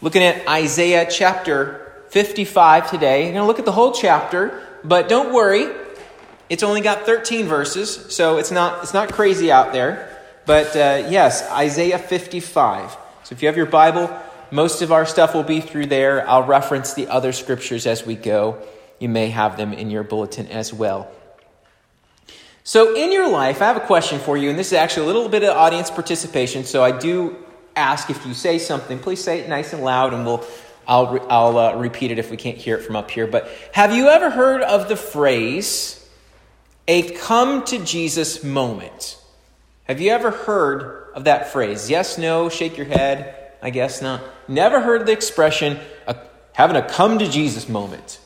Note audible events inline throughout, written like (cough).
looking at Isaiah chapter 55 today. We're going to look at the whole chapter, but don't worry, it's only got 13 verses, so it's not, it's not crazy out there. But uh, yes, Isaiah 55. So if you have your Bible, most of our stuff will be through there. I'll reference the other scriptures as we go. You may have them in your bulletin as well. So, in your life, I have a question for you, and this is actually a little bit of audience participation. So, I do ask if you say something, please say it nice and loud, and we'll I'll, I'll uh, repeat it if we can't hear it from up here. But have you ever heard of the phrase, a come to Jesus moment? Have you ever heard of that phrase? Yes, no, shake your head. I guess not. Never heard the expression, having a come to Jesus moment.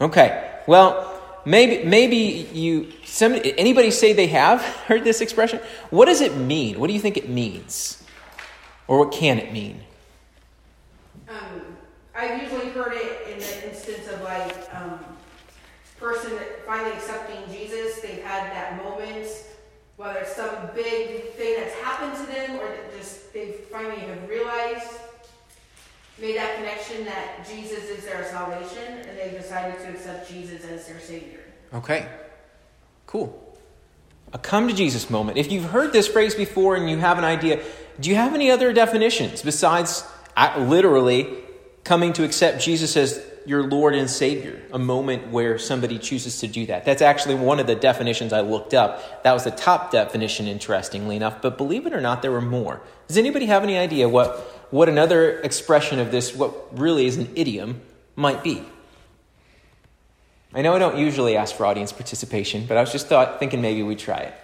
Okay, well, maybe maybe you some anybody say they have (laughs) heard this expression what does it mean what do you think it means or what can it mean um, i've usually heard it in the instance of like um, person finally accepting jesus they've had that moment whether it's some big thing that's happened to them or that just they finally have realized made that connection that Jesus is their salvation and they've decided to accept Jesus as their Savior. Okay, cool. A come to Jesus moment. If you've heard this phrase before and you have an idea, do you have any other definitions besides uh, literally coming to accept Jesus as your Lord and Savior? A moment where somebody chooses to do that. That's actually one of the definitions I looked up. That was the top definition, interestingly enough, but believe it or not, there were more. Does anybody have any idea what what another expression of this, what really is an idiom, might be. I know I don't usually ask for audience participation, but I was just thought, thinking maybe we'd try it.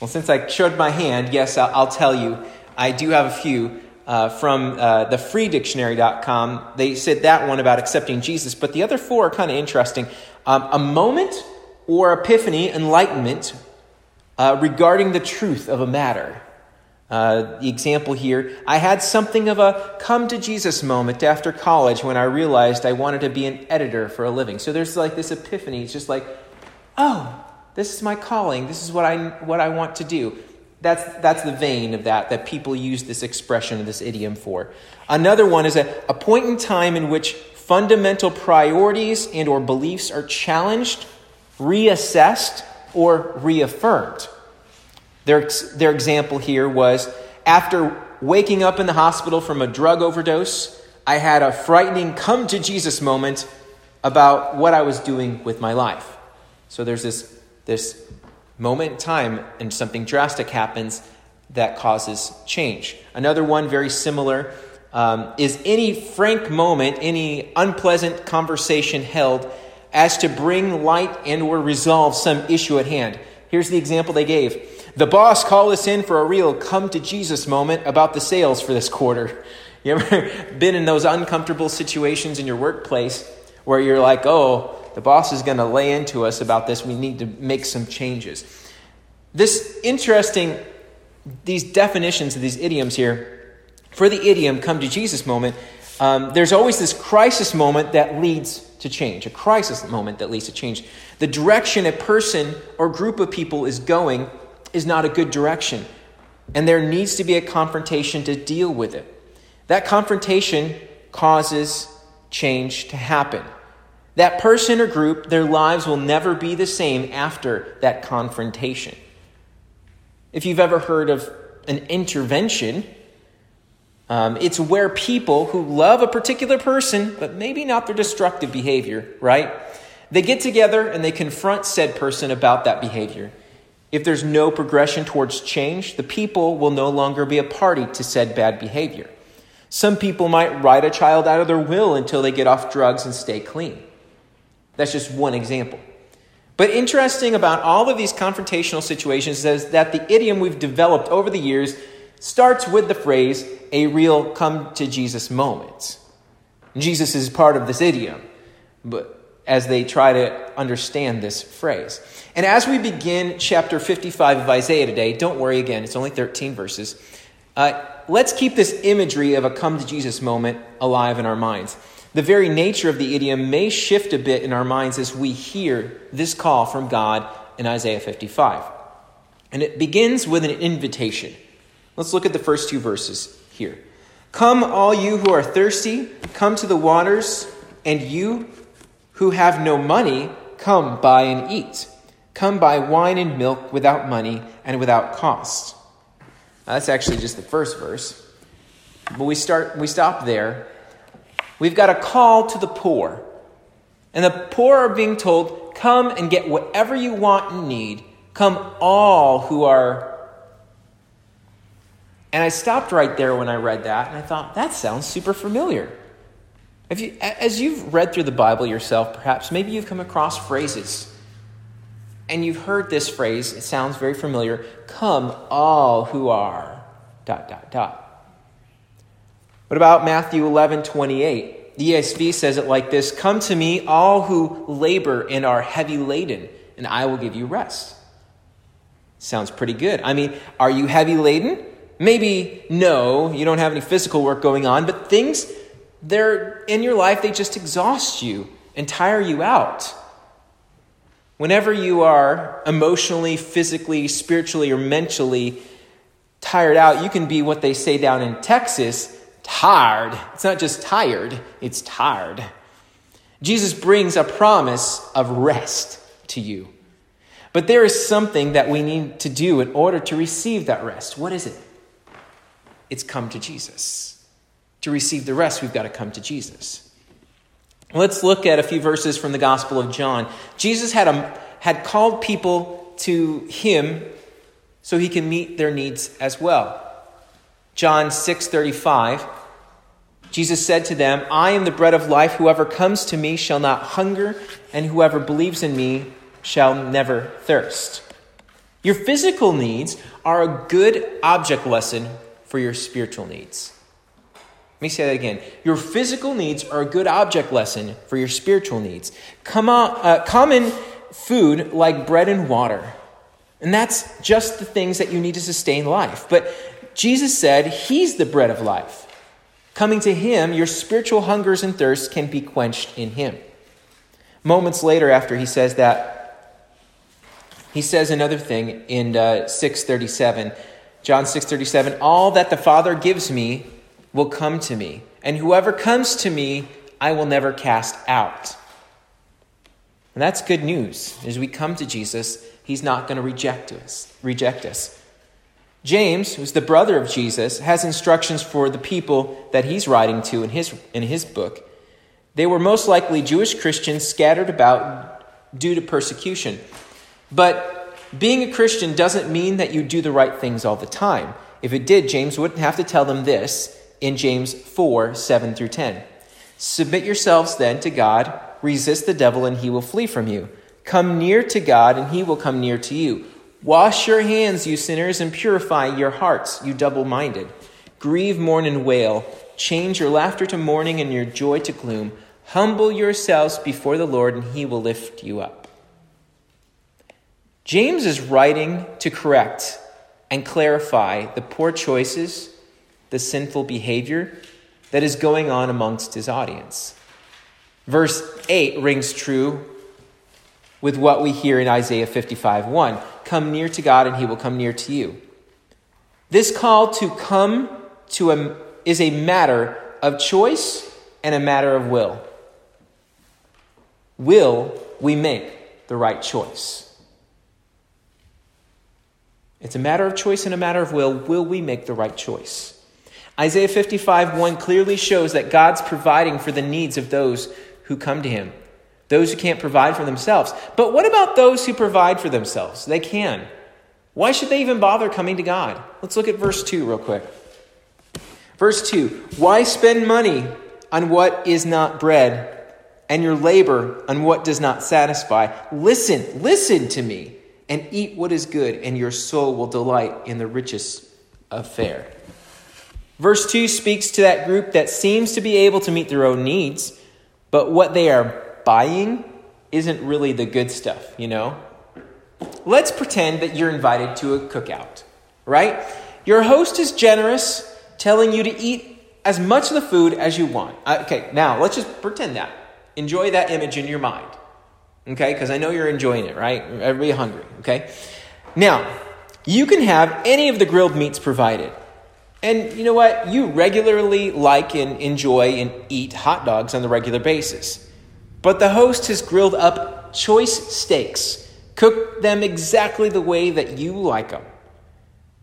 Well, since I showed my hand, yes, I'll, I'll tell you, I do have a few. Uh, from uh, the freedictionary.com, they said that one about accepting Jesus, but the other four are kind of interesting. Um, a moment or epiphany, enlightenment, uh, regarding the truth of a matter. Uh, the example here I had something of a come to Jesus moment after college when I realized I wanted to be an editor for a living. So there's like this epiphany. It's just like, oh, this is my calling. This is what I, what I want to do. That's, that's the vein of that, that people use this expression, this idiom for. Another one is a, a point in time in which fundamental priorities and or beliefs are challenged, reassessed, or reaffirmed. Their, their example here was after waking up in the hospital from a drug overdose, I had a frightening come to Jesus moment about what I was doing with my life. So there's this, this moment in time, and something drastic happens that causes change. Another one, very similar, um, is any frank moment, any unpleasant conversation held as to bring light and or resolve some issue at hand. Here's the example they gave. The boss called us in for a real come to Jesus moment about the sales for this quarter. (laughs) You ever been in those uncomfortable situations in your workplace where you're like, oh, the boss is going to lay into us about this. We need to make some changes. This interesting, these definitions of these idioms here, for the idiom come to Jesus moment, um, there's always this crisis moment that leads to change, a crisis moment that leads to change. The direction a person or group of people is going is not a good direction, and there needs to be a confrontation to deal with it. That confrontation causes change to happen. That person or group, their lives will never be the same after that confrontation. If you've ever heard of an intervention, um, it's where people who love a particular person, but maybe not their destructive behavior, right? They get together and they confront said person about that behavior. If there's no progression towards change, the people will no longer be a party to said bad behavior. Some people might write a child out of their will until they get off drugs and stay clean. That's just one example. But interesting about all of these confrontational situations is that the idiom we've developed over the years starts with the phrase, a real come to Jesus moment. Jesus is part of this idiom, but as they try to understand this phrase. And as we begin chapter 55 of Isaiah today, don't worry again, it's only 13 verses. Uh, let's keep this imagery of a come to Jesus moment alive in our minds. The very nature of the idiom may shift a bit in our minds as we hear this call from God in Isaiah 55. And it begins with an invitation. Let's look at the first two verses here. Come, all you who are thirsty, come to the waters, and you who have no money, come buy and eat. Come buy wine and milk without money and without cost. Now, that's actually just the first verse. But we start we stop there. We've got a call to the poor. And the poor are being told, come and get whatever you want and need. Come all who are and I stopped right there when I read that, and I thought, that sounds super familiar. If you, as you've read through the Bible yourself, perhaps, maybe you've come across phrases, and you've heard this phrase, it sounds very familiar come, all who are, dot, dot, dot. What about Matthew 11 28? The ESV says it like this Come to me, all who labor and are heavy laden, and I will give you rest. Sounds pretty good. I mean, are you heavy laden? Maybe no, you don't have any physical work going on, but things they're in your life they just exhaust you and tire you out. Whenever you are emotionally, physically, spiritually, or mentally tired out, you can be what they say down in Texas, tired. It's not just tired, it's tired. Jesus brings a promise of rest to you. But there is something that we need to do in order to receive that rest. What is it? it's come to Jesus. To receive the rest, we've got to come to Jesus. Let's look at a few verses from the Gospel of John. Jesus had, a, had called people to him so he can meet their needs as well. John 6:35 Jesus said to them, "I am the bread of life. Whoever comes to me shall not hunger, and whoever believes in me shall never thirst." Your physical needs are a good object lesson for your spiritual needs. Let me say that again. Your physical needs are a good object lesson for your spiritual needs. Come on, uh, common food like bread and water. And that's just the things that you need to sustain life. But Jesus said He's the bread of life. Coming to Him, your spiritual hungers and thirsts can be quenched in Him. Moments later, after He says that, He says another thing in uh, 637 John 6:37, "All that the Father gives me will come to me, and whoever comes to me, I will never cast out." And that's good news. As we come to Jesus, he's not going to reject us, reject us. James, who's the brother of Jesus, has instructions for the people that he's writing to in his, in his book. They were most likely Jewish Christians scattered about due to persecution. But being a Christian doesn't mean that you do the right things all the time. If it did, James wouldn't have to tell them this in James 4 7 through 10. Submit yourselves then to God, resist the devil, and he will flee from you. Come near to God, and he will come near to you. Wash your hands, you sinners, and purify your hearts, you double minded. Grieve, mourn, and wail. Change your laughter to mourning and your joy to gloom. Humble yourselves before the Lord, and he will lift you up. James is writing to correct and clarify the poor choices, the sinful behavior that is going on amongst his audience. Verse 8 rings true with what we hear in Isaiah 55 1. Come near to God, and he will come near to you. This call to come to a, is a matter of choice and a matter of will. Will we make the right choice? It's a matter of choice and a matter of will. Will we make the right choice? Isaiah 55 1 clearly shows that God's providing for the needs of those who come to Him, those who can't provide for themselves. But what about those who provide for themselves? They can. Why should they even bother coming to God? Let's look at verse 2 real quick. Verse 2 Why spend money on what is not bread and your labor on what does not satisfy? Listen, listen to me and eat what is good, and your soul will delight in the richest of fare. Verse 2 speaks to that group that seems to be able to meet their own needs, but what they are buying isn't really the good stuff, you know? Let's pretend that you're invited to a cookout, right? Your host is generous, telling you to eat as much of the food as you want. Uh, okay, now let's just pretend that. Enjoy that image in your mind. Okay? Because I know you're enjoying it, right? Everybody hungry, okay? Now, you can have any of the grilled meats provided. And you know what? You regularly like and enjoy and eat hot dogs on the regular basis. But the host has grilled up choice steaks, cooked them exactly the way that you like them.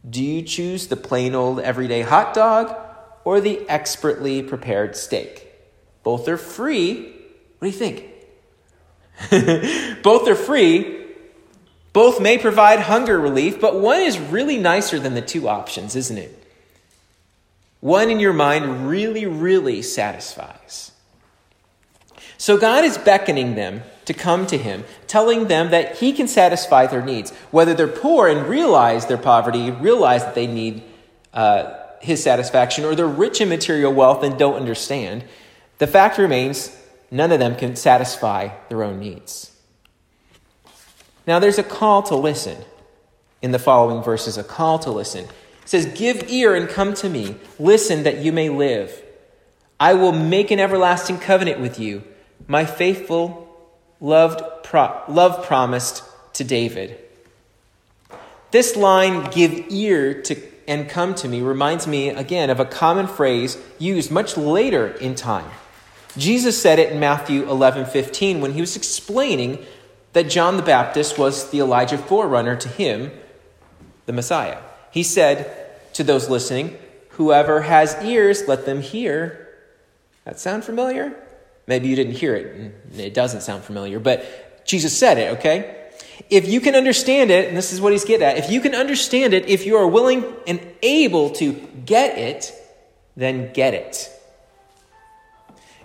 Do you choose the plain old everyday hot dog or the expertly prepared steak? Both are free. What do you think? (laughs) Both are free. Both may provide hunger relief, but one is really nicer than the two options, isn't it? One in your mind really, really satisfies. So God is beckoning them to come to Him, telling them that He can satisfy their needs. Whether they're poor and realize their poverty, realize that they need uh, His satisfaction, or they're rich in material wealth and don't understand, the fact remains none of them can satisfy their own needs. Now, there's a call to listen in the following verses a call to listen. It says, Give ear and come to me. Listen that you may live. I will make an everlasting covenant with you, my faithful, loved pro- love promised to David. This line, give ear to and come to me, reminds me again of a common phrase used much later in time. Jesus said it in Matthew 11 15 when he was explaining that John the Baptist was the Elijah forerunner to him, the Messiah. He said to those listening, Whoever has ears, let them hear. That sound familiar? Maybe you didn't hear it, it doesn't sound familiar, but Jesus said it, okay? If you can understand it, and this is what he's getting at, if you can understand it, if you are willing and able to get it, then get it.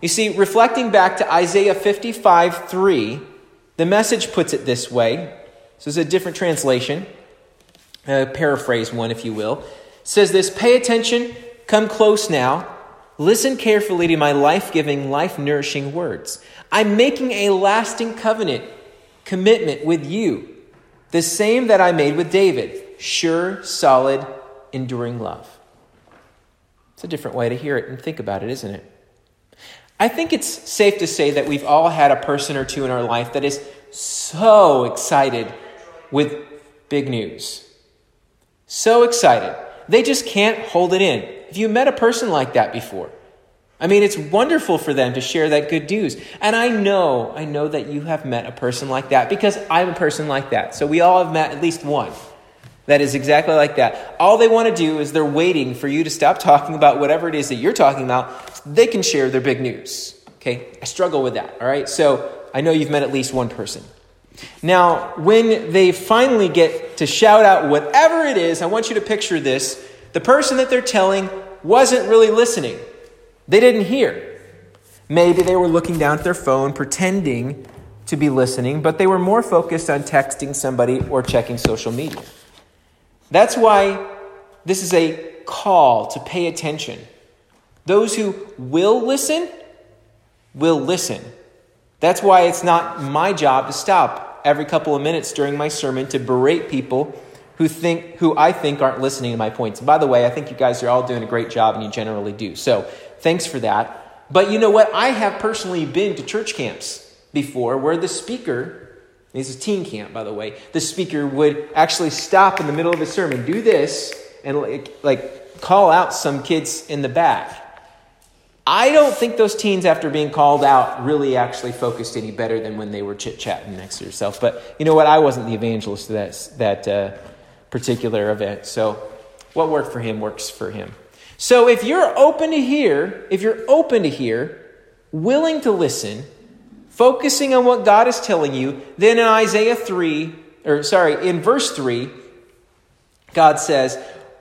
You see, reflecting back to Isaiah 55 3, the message puts it this way. So it's a different translation, a paraphrase one, if you will. It says this Pay attention, come close now. Listen carefully to my life giving, life nourishing words. I'm making a lasting covenant, commitment with you, the same that I made with David sure, solid, enduring love. It's a different way to hear it and think about it, isn't it? I think it's safe to say that we've all had a person or two in our life that is so excited with big news. So excited. They just can't hold it in. Have you met a person like that before? I mean, it's wonderful for them to share that good news. And I know, I know that you have met a person like that because I'm a person like that. So we all have met at least one that is exactly like that. All they want to do is they're waiting for you to stop talking about whatever it is that you're talking about. So they can share their big news. Okay? I struggle with that. All right? So I know you've met at least one person. Now, when they finally get to shout out whatever it is, I want you to picture this. The person that they're telling wasn't really listening, they didn't hear. Maybe they were looking down at their phone, pretending to be listening, but they were more focused on texting somebody or checking social media. That's why this is a call to pay attention. Those who will listen will listen. That's why it's not my job to stop every couple of minutes during my sermon to berate people who think who I think aren't listening to my points. And by the way, I think you guys are all doing a great job and you generally do. So, thanks for that. But you know what? I have personally been to church camps before where the speaker this is teen camp, by the way. The speaker would actually stop in the middle of a sermon, do this, and like, like call out some kids in the back. I don't think those teens, after being called out, really actually focused any better than when they were chit chatting next to yourself. But you know what? I wasn't the evangelist that, that uh, particular event. So what worked for him works for him. So if you're open to hear, if you're open to hear, willing to listen, focusing on what God is telling you, then in Isaiah 3, or sorry, in verse 3, God says,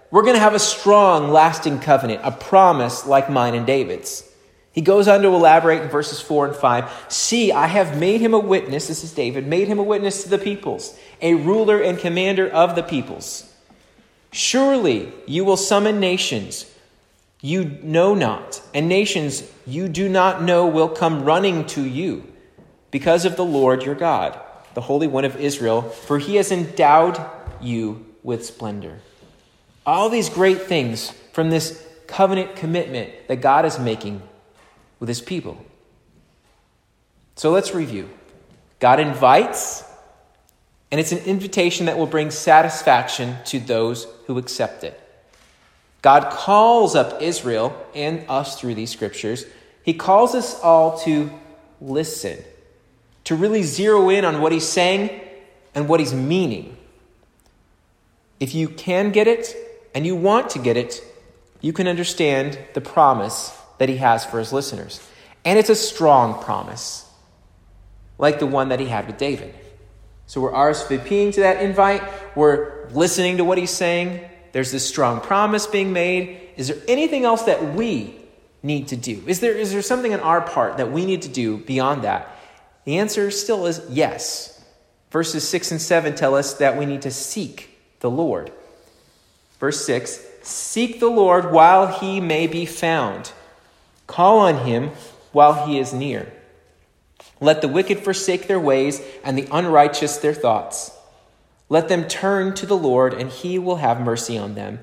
We're going to have a strong, lasting covenant, a promise like mine and David's. He goes on to elaborate in verses 4 and 5. See, I have made him a witness, this is David, made him a witness to the peoples, a ruler and commander of the peoples. Surely you will summon nations you know not, and nations you do not know will come running to you because of the Lord your God, the Holy One of Israel, for he has endowed you with splendor. All these great things from this covenant commitment that God is making with his people. So let's review. God invites, and it's an invitation that will bring satisfaction to those who accept it. God calls up Israel and us through these scriptures. He calls us all to listen, to really zero in on what he's saying and what he's meaning. If you can get it and you want to get it, you can understand the promise that he has for his listeners. And it's a strong promise, like the one that he had with David. So we're RSVPing to that invite. We're listening to what he's saying. There's this strong promise being made. Is there anything else that we need to do? Is there, is there something on our part that we need to do beyond that? The answer still is yes. Verses 6 and 7 tell us that we need to seek the Lord. Verse 6 Seek the Lord while he may be found, call on him while he is near. Let the wicked forsake their ways, and the unrighteous their thoughts. Let them turn to the Lord, and he will have mercy on them,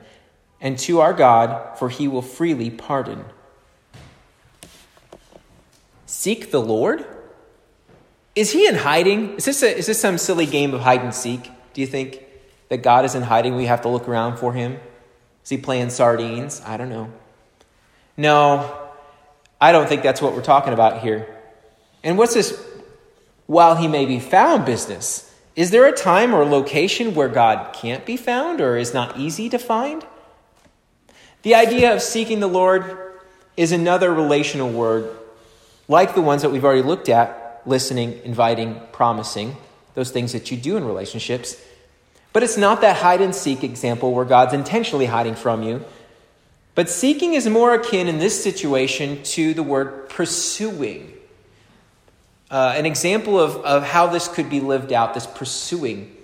and to our God, for he will freely pardon. Seek the Lord? Is he in hiding? Is this, a, is this some silly game of hide and seek? Do you think that God is in hiding? We have to look around for him? Is he playing sardines? I don't know. No, I don't think that's what we're talking about here. And what's this while he may be found business? Is there a time or location where God can't be found or is not easy to find? The idea of seeking the Lord is another relational word, like the ones that we've already looked at listening, inviting, promising, those things that you do in relationships. But it's not that hide and seek example where God's intentionally hiding from you. But seeking is more akin in this situation to the word pursuing. Uh, an example of, of how this could be lived out, this pursuing,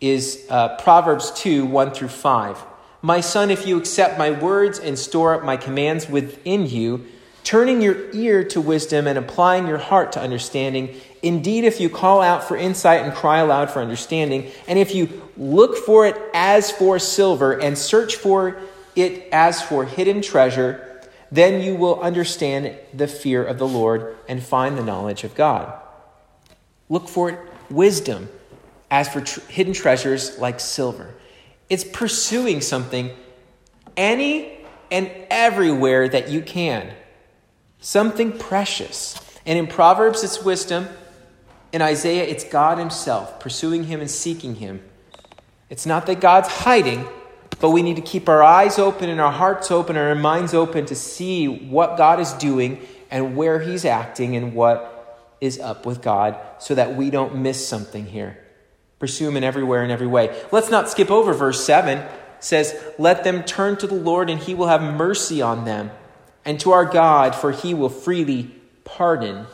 is uh, Proverbs 2 1 through 5. My son, if you accept my words and store up my commands within you, turning your ear to wisdom and applying your heart to understanding, indeed, if you call out for insight and cry aloud for understanding, and if you look for it as for silver and search for it as for hidden treasure, then you will understand the fear of the Lord and find the knowledge of God. Look for wisdom, as for tr- hidden treasures like silver. It's pursuing something any and everywhere that you can, something precious. And in Proverbs, it's wisdom. In Isaiah, it's God Himself, pursuing Him and seeking Him. It's not that God's hiding, but we need to keep our eyes open and our hearts open and our minds open to see what God is doing and where He's acting and what is up with God so that we don't miss something here. Pursue Him in everywhere and every way. Let's not skip over verse 7. It says, Let them turn to the Lord and He will have mercy on them, and to our God, for He will freely pardon.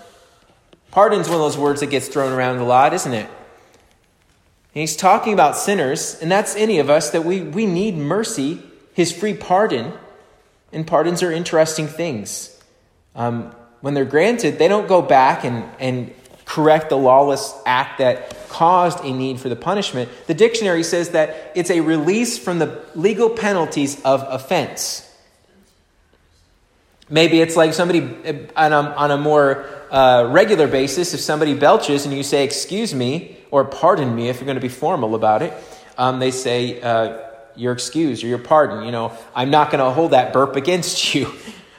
Pardon's one of those words that gets thrown around a lot, isn't it? And he's talking about sinners, and that's any of us, that we, we need mercy, his free pardon. And pardons are interesting things. Um, when they're granted, they don't go back and, and correct the lawless act that caused a need for the punishment. The dictionary says that it's a release from the legal penalties of offense. Maybe it's like somebody on a, on a more uh, regular basis, if somebody belches and you say, Excuse me, or pardon me if you're going to be formal about it. Um, they say, uh, you're excused or you're pardoned. You know, I'm not going to hold that burp against (laughs) you.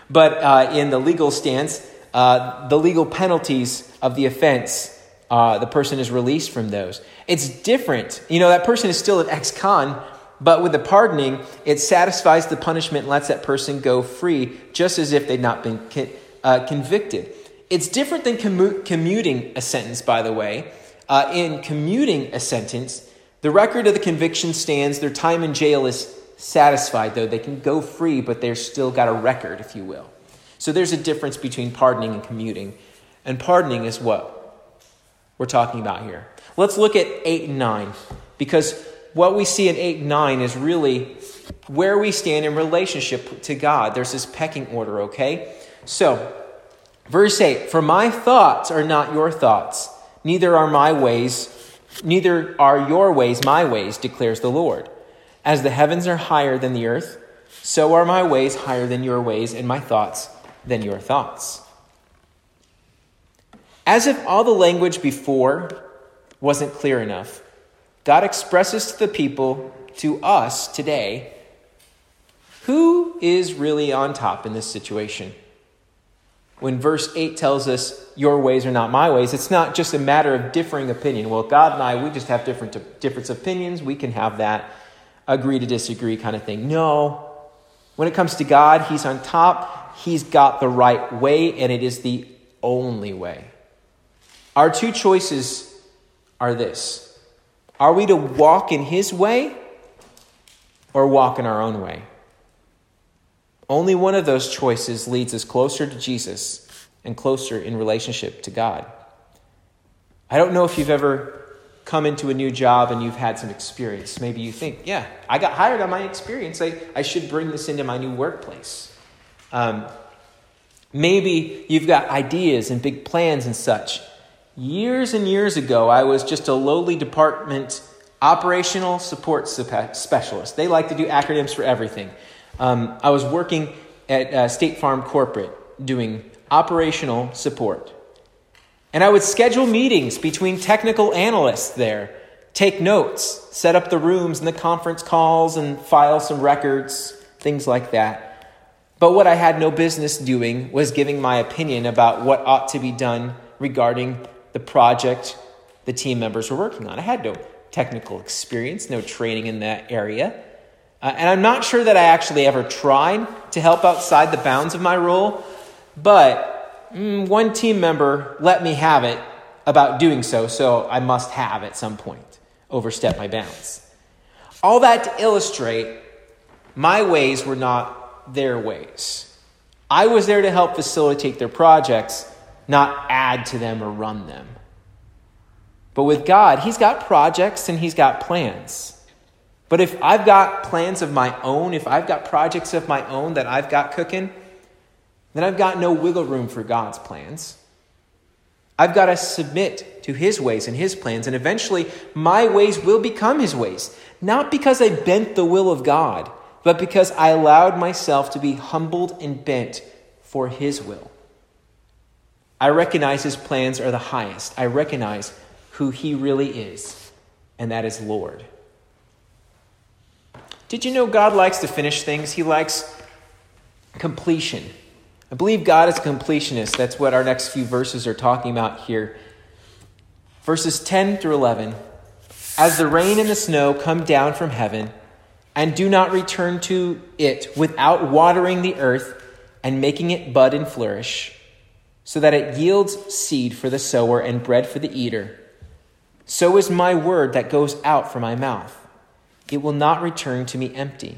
But uh, in the legal stance, uh, the legal penalties of the offense, uh, the person is released from those. It's different. You know, that person is still an ex con, but with the pardoning, it satisfies the punishment and lets that person go free, just as if they'd not been uh, convicted. It's different than commu- commuting a sentence, by the way uh, in commuting a sentence, the record of the conviction stands. Their time in jail is satisfied, though. They can go free, but they've still got a record, if you will. So there's a difference between pardoning and commuting. And pardoning is what we're talking about here. Let's look at 8 and 9, because what we see in 8 and 9 is really where we stand in relationship to God. There's this pecking order, okay? So, verse 8 For my thoughts are not your thoughts Neither are my ways, neither are your ways my ways, declares the Lord. As the heavens are higher than the earth, so are my ways higher than your ways, and my thoughts than your thoughts. As if all the language before wasn't clear enough, God expresses to the people, to us today, who is really on top in this situation? When verse 8 tells us, Your ways are not my ways, it's not just a matter of differing opinion. Well, God and I, we just have different, different opinions. We can have that agree to disagree kind of thing. No. When it comes to God, He's on top. He's got the right way, and it is the only way. Our two choices are this Are we to walk in His way or walk in our own way? Only one of those choices leads us closer to Jesus and closer in relationship to God. I don't know if you've ever come into a new job and you've had some experience. Maybe you think, yeah, I got hired on my experience. I, I should bring this into my new workplace. Um, maybe you've got ideas and big plans and such. Years and years ago, I was just a lowly department operational support specialist. They like to do acronyms for everything. Um, I was working at uh, State Farm Corporate doing operational support. And I would schedule meetings between technical analysts there, take notes, set up the rooms and the conference calls, and file some records, things like that. But what I had no business doing was giving my opinion about what ought to be done regarding the project the team members were working on. I had no technical experience, no training in that area. Uh, and I'm not sure that I actually ever tried to help outside the bounds of my role, but mm, one team member let me have it about doing so, so I must have at some point overstepped my bounds. All that to illustrate my ways were not their ways. I was there to help facilitate their projects, not add to them or run them. But with God, He's got projects and He's got plans. But if I've got plans of my own, if I've got projects of my own that I've got cooking, then I've got no wiggle room for God's plans. I've got to submit to His ways and His plans, and eventually my ways will become His ways. Not because I bent the will of God, but because I allowed myself to be humbled and bent for His will. I recognize His plans are the highest. I recognize who He really is, and that is Lord. Did you know God likes to finish things? He likes completion. I believe God is a completionist. That's what our next few verses are talking about here. Verses 10 through 11. As the rain and the snow come down from heaven, and do not return to it without watering the earth and making it bud and flourish, so that it yields seed for the sower and bread for the eater, so is my word that goes out from my mouth. It will not return to me empty,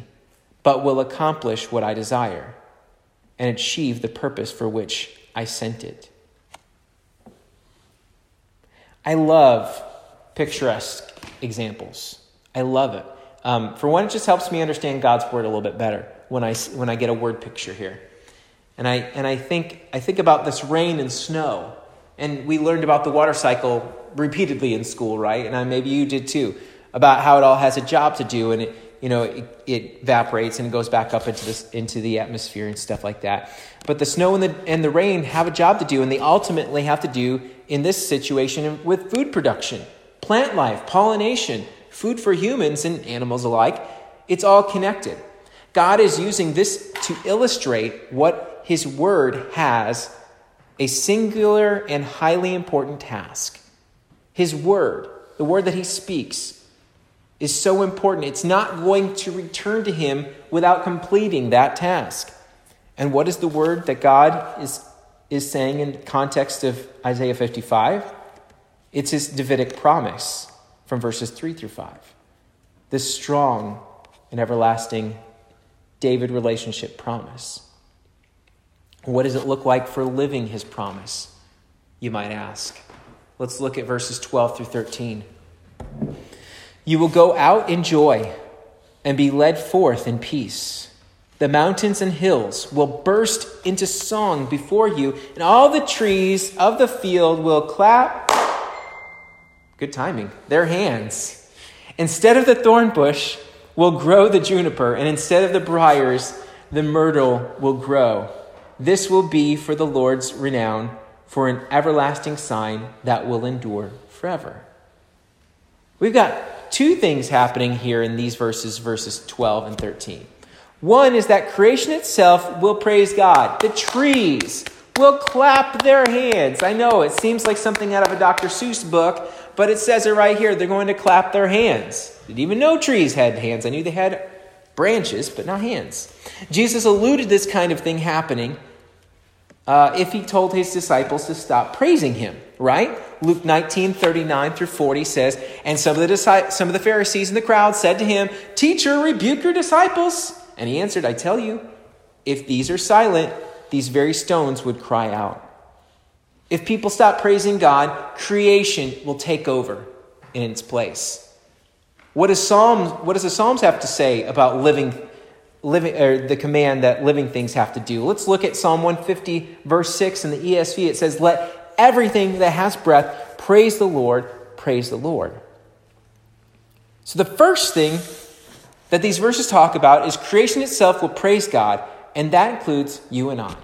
but will accomplish what I desire and achieve the purpose for which I sent it. I love picturesque examples. I love it. Um, for one, it just helps me understand God's word a little bit better when I, when I get a word picture here. And I, and I, think, I think about this rain and snow. And we learned about the water cycle repeatedly in school, right? And I, maybe you did too about how it all has a job to do and it, you know, it, it evaporates and it goes back up into, this, into the atmosphere and stuff like that. But the snow and the, and the rain have a job to do, and they ultimately have to do in this situation with food production, plant life, pollination, food for humans and animals alike. It's all connected. God is using this to illustrate what His Word has a singular and highly important task. His Word, the Word that He speaks, is so important. It's not going to return to him without completing that task. And what is the word that God is, is saying in context of Isaiah 55? It's his Davidic promise from verses 3 through 5. This strong and everlasting David relationship promise. What does it look like for living his promise? You might ask. Let's look at verses 12 through 13. You will go out in joy and be led forth in peace. The mountains and hills will burst into song before you, and all the trees of the field will clap. Good timing. Their hands. Instead of the thorn bush will grow the juniper, and instead of the briers, the myrtle will grow. This will be for the Lord's renown, for an everlasting sign that will endure forever. We've got two things happening here in these verses, verses 12 and 13. One is that creation itself will praise God. The trees will clap their hands. I know it seems like something out of a Dr. Seuss book, but it says it right here. They're going to clap their hands. Didn't even know trees had hands. I knew they had branches, but not hands. Jesus alluded this kind of thing happening uh, if he told his disciples to stop praising him, right? Luke 19, 39 through 40 says, And some of, the some of the Pharisees in the crowd said to him, Teacher, rebuke your disciples. And he answered, I tell you, if these are silent, these very stones would cry out. If people stop praising God, creation will take over in its place. What does Psalms, what does the Psalms have to say about living living, or the command that living things have to do. Let's look at Psalm 150, verse 6 in the ESV. It says, Let everything that has breath praise the Lord, praise the Lord. So the first thing that these verses talk about is creation itself will praise God, and that includes you and I.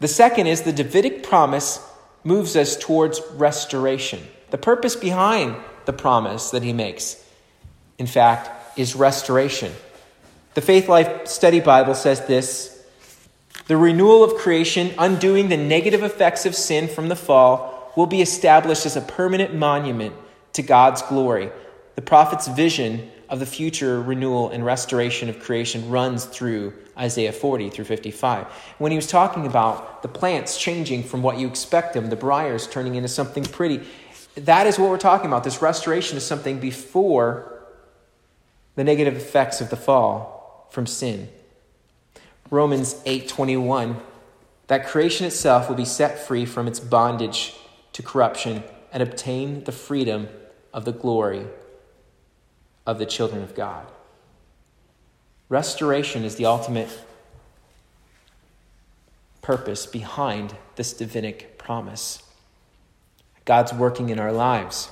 The second is the Davidic promise moves us towards restoration. The purpose behind the promise that he makes, in fact, is restoration. The Faith Life Study Bible says this The renewal of creation, undoing the negative effects of sin from the fall, will be established as a permanent monument to God's glory. The prophet's vision of the future renewal and restoration of creation runs through Isaiah 40 through 55. When he was talking about the plants changing from what you expect them, the briars turning into something pretty, that is what we're talking about. This restoration is something before the negative effects of the fall from sin. Romans 8:21 that creation itself will be set free from its bondage to corruption and obtain the freedom of the glory of the children of God. Restoration is the ultimate purpose behind this Davidic promise. God's working in our lives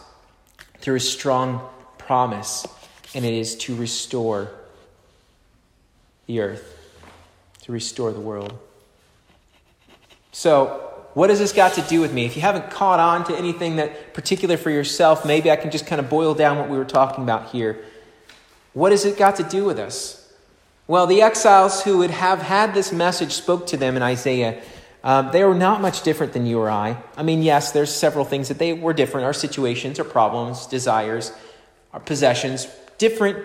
through a strong promise, and it is to restore the earth, to restore the world. So, what has this got to do with me? If you haven't caught on to anything that particular for yourself, maybe I can just kind of boil down what we were talking about here. What has it got to do with us? Well, the exiles who would have had this message spoke to them in Isaiah. Um, they were not much different than you or I. I mean, yes, there's several things that they were different. Our situations, our problems, desires, our possessions, different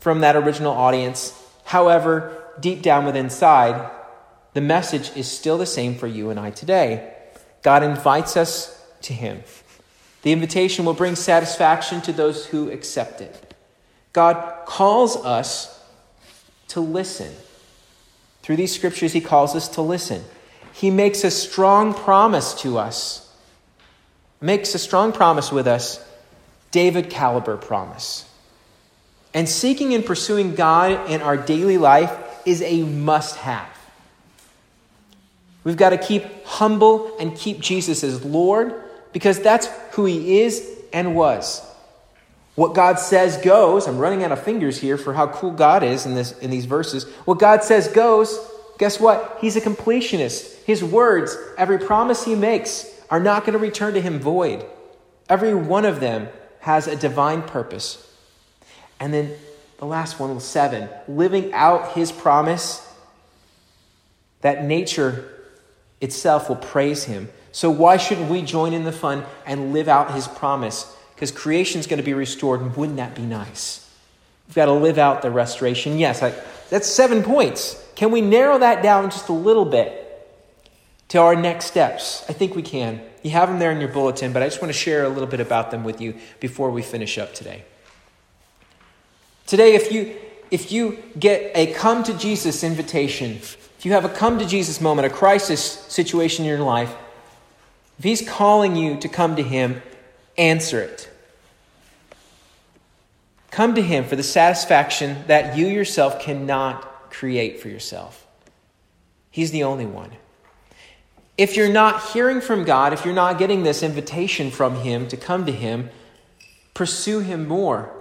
from that original audience. However, deep down within inside, the message is still the same for you and I today. God invites us to Him. The invitation will bring satisfaction to those who accept it. God calls us to listen. Through these scriptures, He calls us to listen. He makes a strong promise to us, makes a strong promise with us, David caliber promise. And seeking and pursuing God in our daily life is a must have. We've got to keep humble and keep Jesus as Lord because that's who He is and was. What God says goes. I'm running out of fingers here for how cool God is in, this, in these verses. What God says goes. Guess what? He's a completionist. His words, every promise He makes, are not going to return to Him void. Every one of them has a divine purpose and then the last one, was seven, living out his promise that nature itself will praise him. So, why shouldn't we join in the fun and live out his promise? Because creation is going to be restored, and wouldn't that be nice? We've got to live out the restoration. Yes, I, that's seven points. Can we narrow that down just a little bit to our next steps? I think we can. You have them there in your bulletin, but I just want to share a little bit about them with you before we finish up today. Today, if you, if you get a come to Jesus invitation, if you have a come to Jesus moment, a crisis situation in your life, if He's calling you to come to Him, answer it. Come to Him for the satisfaction that you yourself cannot create for yourself. He's the only one. If you're not hearing from God, if you're not getting this invitation from Him to come to Him, pursue Him more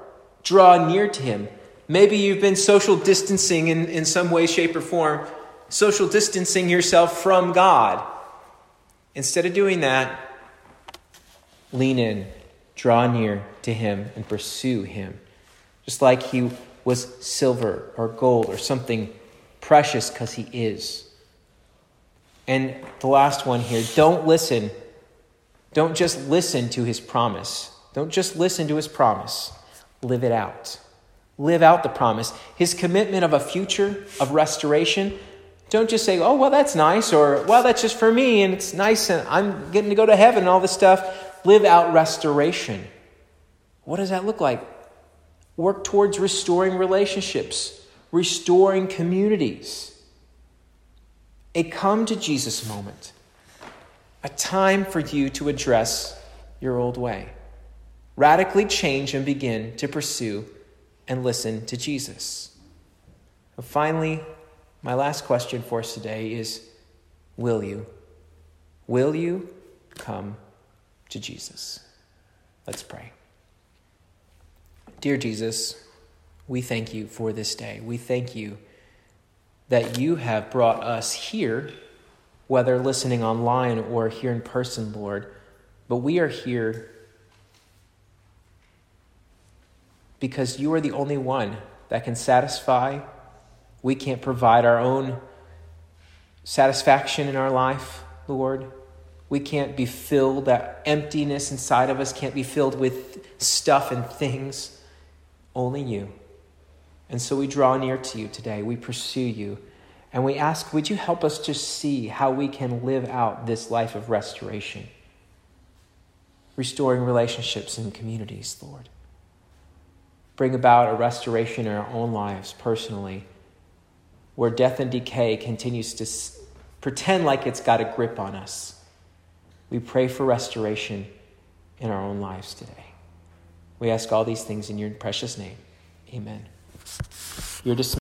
draw near to Him. Maybe you've been social distancing in, in some way, shape, or form, social distancing yourself from God. Instead of doing that, lean in, draw near to Him, and pursue Him. Just like He was silver or gold or something precious because he is. And the last one here don't listen. Don't just listen to his promise. Don't just listen to his promise. Live it out. Live out the promise. His commitment of a future of restoration. Don't just say, oh, well, that's nice, or, well, that's just for me, and it's nice, and I'm getting to go to heaven, and all this stuff. Live out restoration. What does that look like? Work towards restoring relationships, restoring communities. A come to Jesus moment, a time for you to address your old way. Radically change and begin to pursue and listen to Jesus. And finally, my last question for us today is Will you? Will you come to Jesus? Let's pray. Dear Jesus, we thank you for this day. We thank you that you have brought us here, whether listening online or here in person, Lord. But we are here because you are the only one that can satisfy. We can't provide our own satisfaction in our life, Lord. We can't be filled, that emptiness inside of us can't be filled with stuff and things. Only you. And so we draw near to you today. We pursue you. And we ask, would you help us to see how we can live out this life of restoration? Restoring relationships and communities, Lord. Bring about a restoration in our own lives personally, where death and decay continues to pretend like it's got a grip on us. We pray for restoration in our own lives today. We ask all these things in your precious name. Amen. You're dismissed.